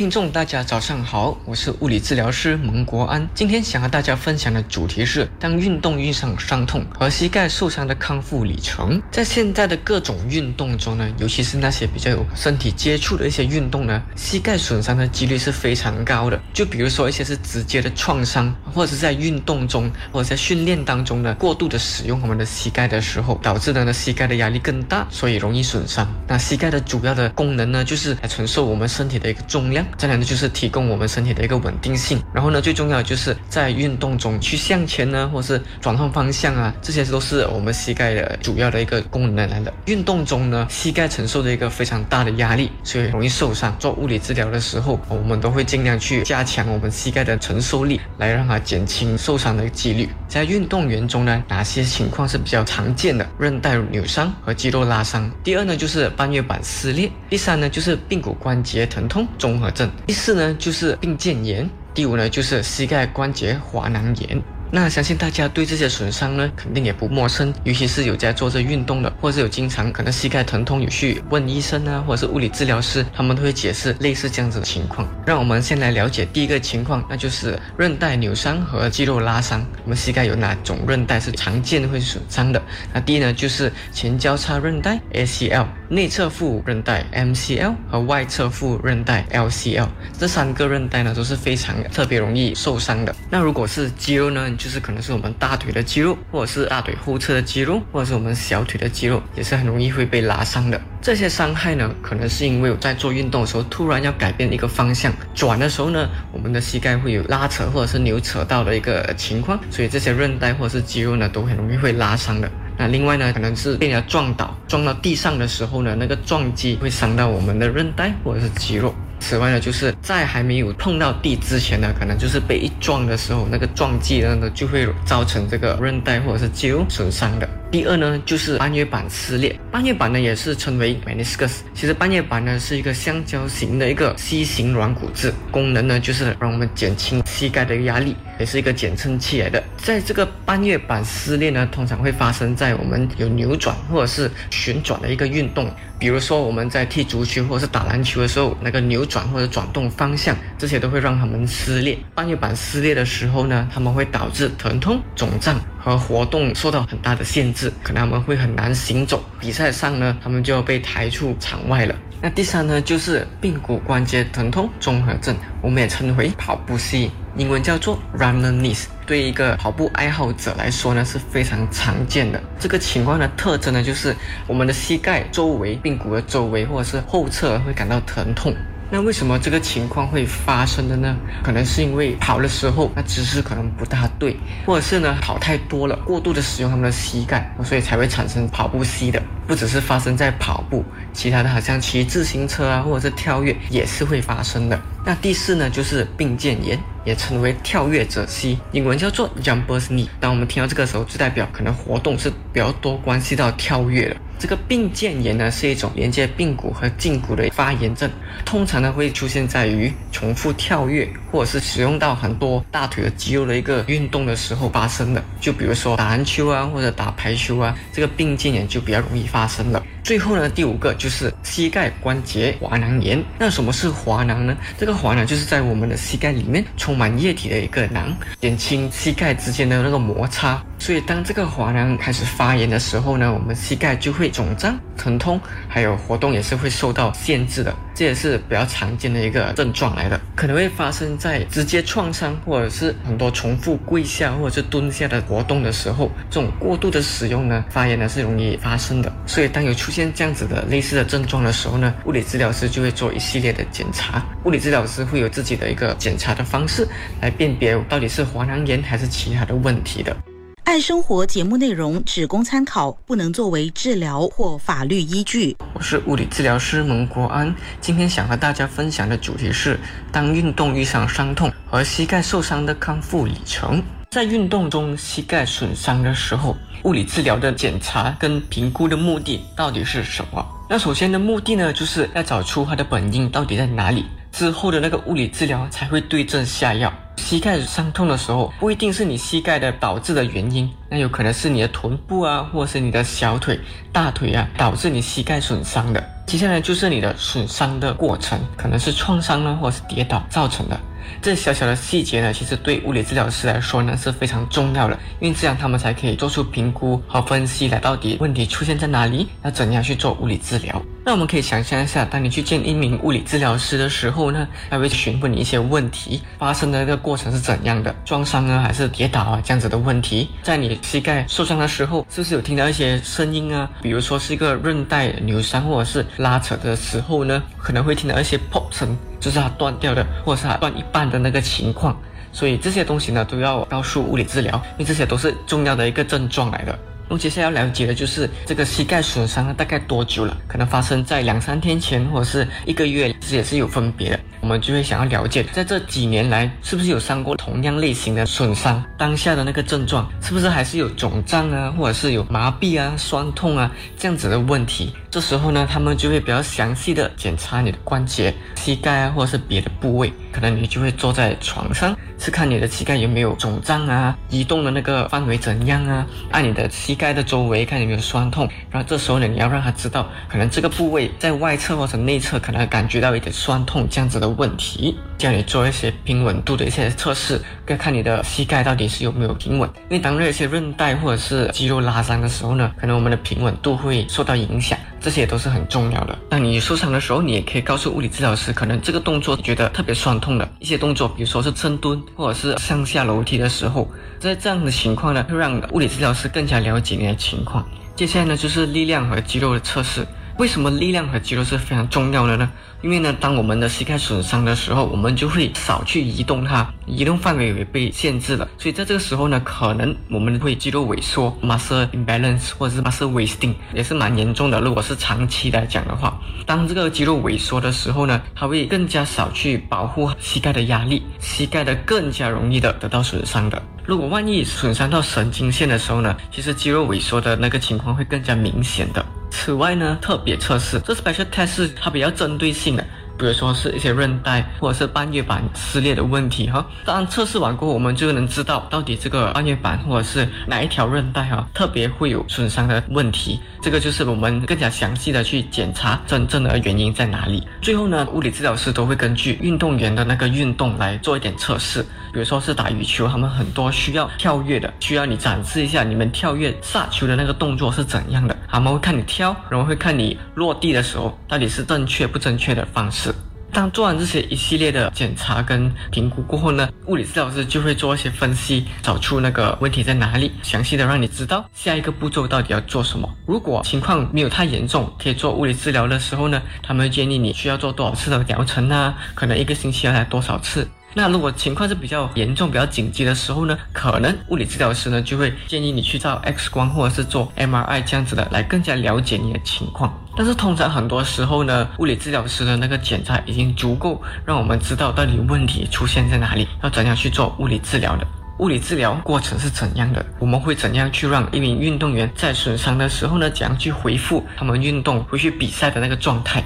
听众大家早上好，我是物理治疗师蒙国安。今天想和大家分享的主题是，当运动遇上伤痛和膝盖受伤的康复里程。在现在的各种运动中呢，尤其是那些比较有身体接触的一些运动呢，膝盖损伤的几率是非常高的。就比如说一些是直接的创伤，或者是在运动中或者在训练当中呢，过度的使用我们的膝盖的时候，导致的呢膝盖的压力更大，所以容易损伤。那膝盖的主要的功能呢，就是来承受我们身体的一个重量。再来呢，就是提供我们身体的一个稳定性。然后呢，最重要的就是在运动中去向前呢，或是转换方向啊，这些都是我们膝盖的主要的一个功能来的。运动中呢，膝盖承受的一个非常大的压力，所以容易受伤。做物理治疗的时候，我们都会尽量去加强我们膝盖的承受力，来让它减轻受伤的几率。在运动员中呢，哪些情况是比较常见的？韧带扭伤和肌肉拉伤。第二呢，就是半月板撕裂。第三呢，就是髌骨关节疼痛综合症症。第四呢，就是髌腱炎；第五呢，就是膝盖关节滑囊炎。那相信大家对这些损伤呢，肯定也不陌生，尤其是有在做这运动的，或者是有经常可能膝盖疼痛，有去问医生啊，或者是物理治疗师，他们都会解释类似这样子的情况。让我们先来了解第一个情况，那就是韧带扭伤和肌肉拉伤。我们膝盖有哪种韧带是常见会损伤的？那第一呢，就是前交叉韧带 ACL、内侧副韧带 MCL 和外侧副韧带 LCL。这三个韧带呢都是非常特别容易受伤的。那如果是肌肉呢？就是可能是我们大腿的肌肉，或者是大腿后侧的肌肉，或者是我们小腿的肌肉，也是很容易会被拉伤的。这些伤害呢，可能是因为我在做运动的时候突然要改变一个方向，转的时候呢，我们的膝盖会有拉扯或者是扭扯到的一个情况，所以这些韧带或者是肌肉呢，都很容易会拉伤的。那另外呢，可能是被人家撞倒，撞到地上的时候呢，那个撞击会伤到我们的韧带或者是肌肉。此外呢，就是在还没有碰到地之前呢，可能就是被一撞的时候，那个撞击呢就会造成这个韧带或者是肌肉损伤的。第二呢，就是半月板撕裂。半月板呢也是称为 meniscus。其实半月板呢是一个橡胶型的一个 C 型软骨质，功能呢就是让我们减轻膝盖的一个压力，也是一个减震器来的。在这个半月板撕裂呢，通常会发生在我们有扭转或者是旋转的一个运动，比如说我们在踢足球或者是打篮球的时候，那个扭转或者转动方向，这些都会让他们撕裂。半月板撕裂的时候呢，他们会导致疼痛、肿胀。和活动受到很大的限制，可能他们会很难行走。比赛上呢，他们就要被抬出场外了。那第三呢，就是髌骨关节疼痛综合症，我们也称为跑步膝，英文叫做 runner knees。对一个跑步爱好者来说呢，是非常常见的。这个情况的特征呢，就是我们的膝盖周围、髌骨的周围或者是后侧会感到疼痛。那为什么这个情况会发生的呢？可能是因为跑的时候那姿势可能不大对，或者是呢跑太多了，过度的使用他们的膝盖，所以才会产生跑步膝的。不只是发生在跑步，其他的好像骑自行车啊，或者是跳跃也是会发生的。那第四呢，就是髌腱炎，也称为跳跃者膝，英文叫做 jumper's knee。当我们听到这个时候，就代表可能活动是比较多关系到跳跃了。这个髌腱炎呢，是一种连接髌骨和胫骨的发炎症，通常呢会出现在于重复跳跃或者是使用到很多大腿的肌肉的一个运动的时候发生的。就比如说打篮球啊，或者打排球啊，这个髌腱炎就比较容易发生了。最后呢，第五个就是膝盖关节滑囊炎。那什么是滑囊呢？这个滑囊就是在我们的膝盖里面充满液体的一个囊，减轻膝盖之间的那个摩擦。所以当这个滑囊开始发炎的时候呢，我们膝盖就会肿胀、疼痛，还有活动也是会受到限制的。这也是比较常见的一个症状来的，可能会发生在直接创伤或者是很多重复跪下或者是蹲下的活动的时候，这种过度的使用呢，发炎呢是容易发生的。所以当有出现这样子的类似的症状的时候呢，物理治疗师就会做一系列的检查。物理治疗师会有自己的一个检查的方式来辨别到底是滑囊炎还是其他的问题的。爱生活节目内容只供参考，不能作为治疗或法律依据。我是物理治疗师蒙国安，今天想和大家分享的主题是：当运动遇上伤痛和膝盖受伤的康复里程。在运动中膝盖损伤的时候，物理治疗的检查跟评估的目的到底是什么？那首先的目的呢，就是要找出它的本因到底在哪里。之后的那个物理治疗才会对症下药。膝盖伤痛的时候，不一定是你膝盖的导致的原因，那有可能是你的臀部啊，或是你的小腿、大腿啊，导致你膝盖损伤的。接下来就是你的损伤的过程，可能是创伤呢，或是跌倒造成的。这小小的细节呢，其实对物理治疗师来说呢是非常重要的，因为这样他们才可以做出评估和分析，来到底问题出现在哪里，要怎样去做物理治疗。那我们可以想象一下，当你去见一名物理治疗师的时候呢，他会询问你一些问题，发生的那个过程是怎样的，撞伤啊还是跌倒啊这样子的问题。在你膝盖受伤的时候，是不是有听到一些声音啊？比如说是一个韧带扭伤或者是拉扯的时候呢，可能会听到一些 pop 声。就是它断掉的，或者是它断一半的那个情况，所以这些东西呢都要告诉物理治疗，因为这些都是重要的一个症状来的。那么接下来要了解的就是这个膝盖损伤大概多久了？可能发生在两三天前，或者是一个月，这也是有分别的。我们就会想要了解，在这几年来是不是有伤过同样类型的损伤？当下的那个症状是不是还是有肿胀啊，或者是有麻痹啊、酸痛啊这样子的问题？这时候呢，他们就会比较详细的检查你的关节、膝盖啊，或者是别的部位。可能你就会坐在床上，是看你的膝盖有没有肿胀啊，移动的那个范围怎样啊，按你的膝盖的周围看有没有酸痛。然后这时候呢，你要让他知道，可能这个部位在外侧或者内侧可能感觉到一点酸痛这样子的问题，教你做一些平稳度的一些测试，要看你的膝盖到底是有没有平稳。因为当那些韧带或者是肌肉拉伤的时候呢，可能我们的平稳度会受到影响。这些都是很重要的。当你受伤的时候，你也可以告诉物理治疗师，可能这个动作觉得特别酸痛的一些动作，比如说是深蹲或者是上下楼梯的时候，在这样的情况呢，会让物理治疗师更加了解你的情况。接下来呢，就是力量和肌肉的测试。为什么力量和肌肉是非常重要的呢？因为呢，当我们的膝盖损伤的时候，我们就会少去移动它，移动范围也被限制了。所以在这个时候呢，可能我们会肌肉萎缩 （muscle imbalance） 或者是 muscle wasting，也是蛮严重的。如果是长期来讲的话，当这个肌肉萎缩的时候呢，它会更加少去保护膝盖的压力，膝盖的更加容易的得到损伤的。如果万一损伤到神经线的时候呢，其实肌肉萎缩的那个情况会更加明显的。此外呢，特别测试这 special test 它比较针对性的。比如说是一些韧带或者是半月板撕裂的问题哈，当测试完过后，我们就能知道到底这个半月板或者是哪一条韧带哈特别会有损伤的问题。这个就是我们更加详细的去检查真正的原因在哪里。最后呢，物理治疗师都会根据运动员的那个运动来做一点测试。比如说是打羽球，他们很多需要跳跃的，需要你展示一下你们跳跃杀球的那个动作是怎样的。他们会看你跳，然后会看你落地的时候到底是正确不正确的方式。当做完这些一系列的检查跟评估过后呢，物理治疗师就会做一些分析，找出那个问题在哪里，详细的让你知道下一个步骤到底要做什么。如果情况没有太严重，可以做物理治疗的时候呢，他们会建议你需要做多少次的疗程啊？可能一个星期要来多少次？那如果情况是比较严重、比较紧急的时候呢，可能物理治疗师呢就会建议你去照 X 光或者是做 MRI 这样子的，来更加了解你的情况。但是通常很多时候呢，物理治疗师的那个检查已经足够让我们知道到底问题出现在哪里，要怎样去做物理治疗的。物理治疗过程是怎样的？我们会怎样去让一名运动员在损伤的时候呢，怎样去恢复他们运动、回去比赛的那个状态？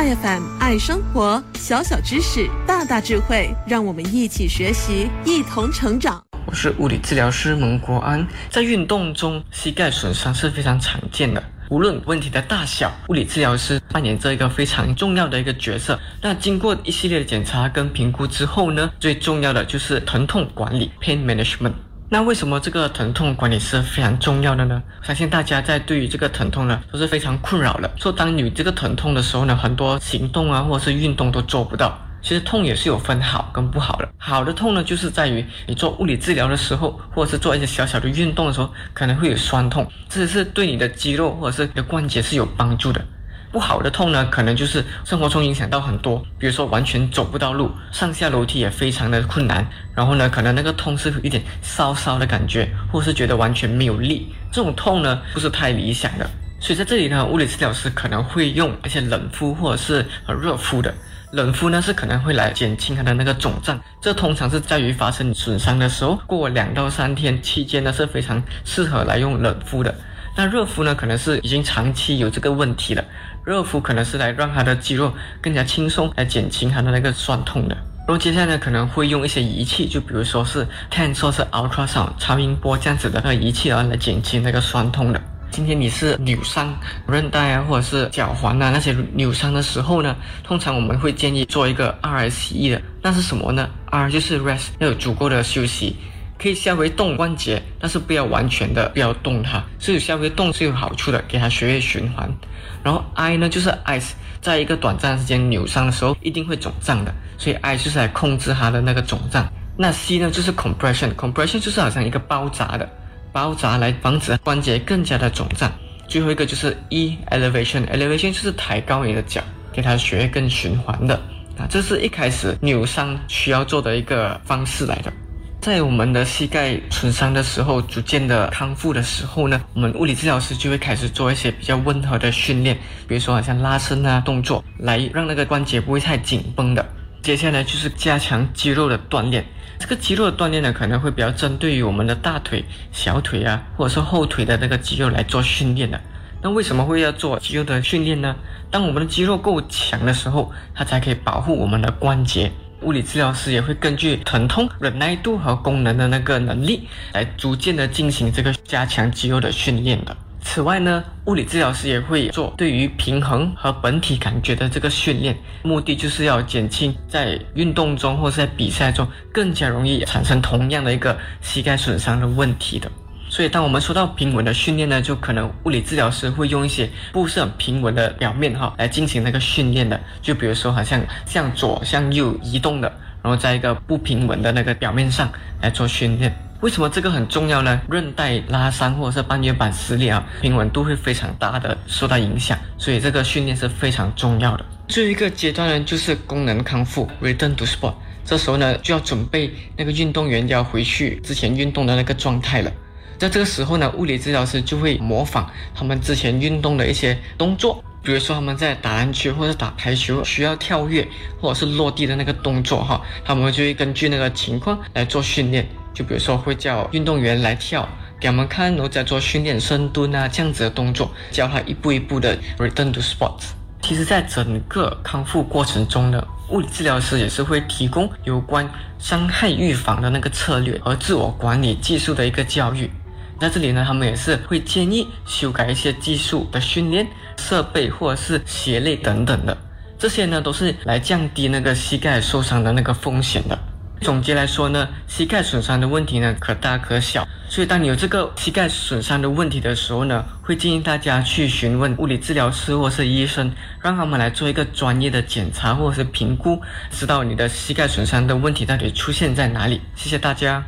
爱 FM 爱生活，小小知识，大大智慧，让我们一起学习，一同成长。我是物理治疗师蒙国安。在运动中，膝盖损伤是非常常见的。无论问题的大小，物理治疗师扮演着一个非常重要的一个角色。那经过一系列的检查跟评估之后呢，最重要的就是疼痛管理 （pain management）。那为什么这个疼痛管理是非常重要的呢？相信大家在对于这个疼痛呢都是非常困扰的。说当你这个疼痛的时候呢，很多行动啊或者是运动都做不到。其实痛也是有分好跟不好的。好的痛呢，就是在于你做物理治疗的时候，或者是做一些小小的运动的时候，可能会有酸痛，这是对你的肌肉或者是你的关节是有帮助的。不好的痛呢，可能就是生活中影响到很多，比如说完全走不到路，上下楼梯也非常的困难。然后呢，可能那个痛是有一点烧烧的感觉，或是觉得完全没有力，这种痛呢不是太理想的。所以在这里呢，物理治疗师可能会用一些冷敷或者是热敷的。冷敷呢是可能会来减轻它的那个肿胀，这通常是在于发生损伤的时候，过两到三天期间呢是非常适合来用冷敷的。那热敷呢，可能是已经长期有这个问题了。热敷可能是来让他的肌肉更加轻松，来减轻他的那个酸痛的。然后接下来呢，可能会用一些仪器，就比如说是 TENS 或是 ultrasound 超音波这样子的那个仪器啊，来减轻那个酸痛的。今天你是扭伤韧带啊，或者是脚踝啊那些扭伤的时候呢，通常我们会建议做一个 RSE 的。那是什么呢？R 就是 rest，要有足够的休息，可以稍微动关节，但是不要完全的不要动它，所以稍微动是有好处的，给它血液循环。然后 I 呢就是 ice，在一个短暂时间扭伤的时候一定会肿胀的，所以 I 就是来控制它的那个肿胀。那 C 呢就是 compression，compression 就是好像一个包扎的。包扎来防止关节更加的肿胀。最后一个就是 E elevation，elevation 就是抬高你的脚，给它血液更循环的啊。这是一开始扭伤需要做的一个方式来的。在我们的膝盖损伤的时候，逐渐的康复的时候呢，我们物理治疗师就会开始做一些比较温和的训练，比如说好像拉伸啊动作，来让那个关节不会太紧绷的。接下来就是加强肌肉的锻炼。这个肌肉的锻炼呢，可能会比较针对于我们的大腿、小腿啊，或者是后腿的那个肌肉来做训练的。那为什么会要做肌肉的训练呢？当我们的肌肉够强的时候，它才可以保护我们的关节。物理治疗师也会根据疼痛、忍耐度和功能的那个能力，来逐渐的进行这个加强肌肉的训练的。此外呢，物理治疗师也会做对于平衡和本体感觉的这个训练，目的就是要减轻在运动中或者在比赛中更加容易产生同样的一个膝盖损伤的问题的。所以，当我们说到平稳的训练呢，就可能物理治疗师会用一些不是很平稳的表面哈来进行那个训练的，就比如说好像向左向右移动的，然后在一个不平稳的那个表面上来做训练。为什么这个很重要呢？韧带拉伤或者是半月板撕裂啊，平稳度会非常大的受到影响，所以这个训练是非常重要的。最后一个阶段呢，就是功能康复 （return to sport）。这时候呢，就要准备那个运动员要回去之前运动的那个状态了。在这个时候呢，物理治疗师就会模仿他们之前运动的一些动作，比如说他们在打篮球或者打排球需要跳跃或者是落地的那个动作哈，他们就会根据那个情况来做训练。就比如说会叫运动员来跳给我们看，然后再做训练深蹲啊这样子的动作，教他一步一步的 return to sports。其实，在整个康复过程中呢，物理治疗师也是会提供有关伤害预防的那个策略和自我管理技术的一个教育。在这里呢，他们也是会建议修改一些技术的训练设备或者是鞋类等等的，这些呢都是来降低那个膝盖受伤的那个风险的。总结来说呢，膝盖损伤的问题呢可大可小，所以当你有这个膝盖损伤的问题的时候呢，会建议大家去询问物理治疗师或是医生，让他们来做一个专业的检查或者是评估，知道你的膝盖损伤的问题到底出现在哪里。谢谢大家。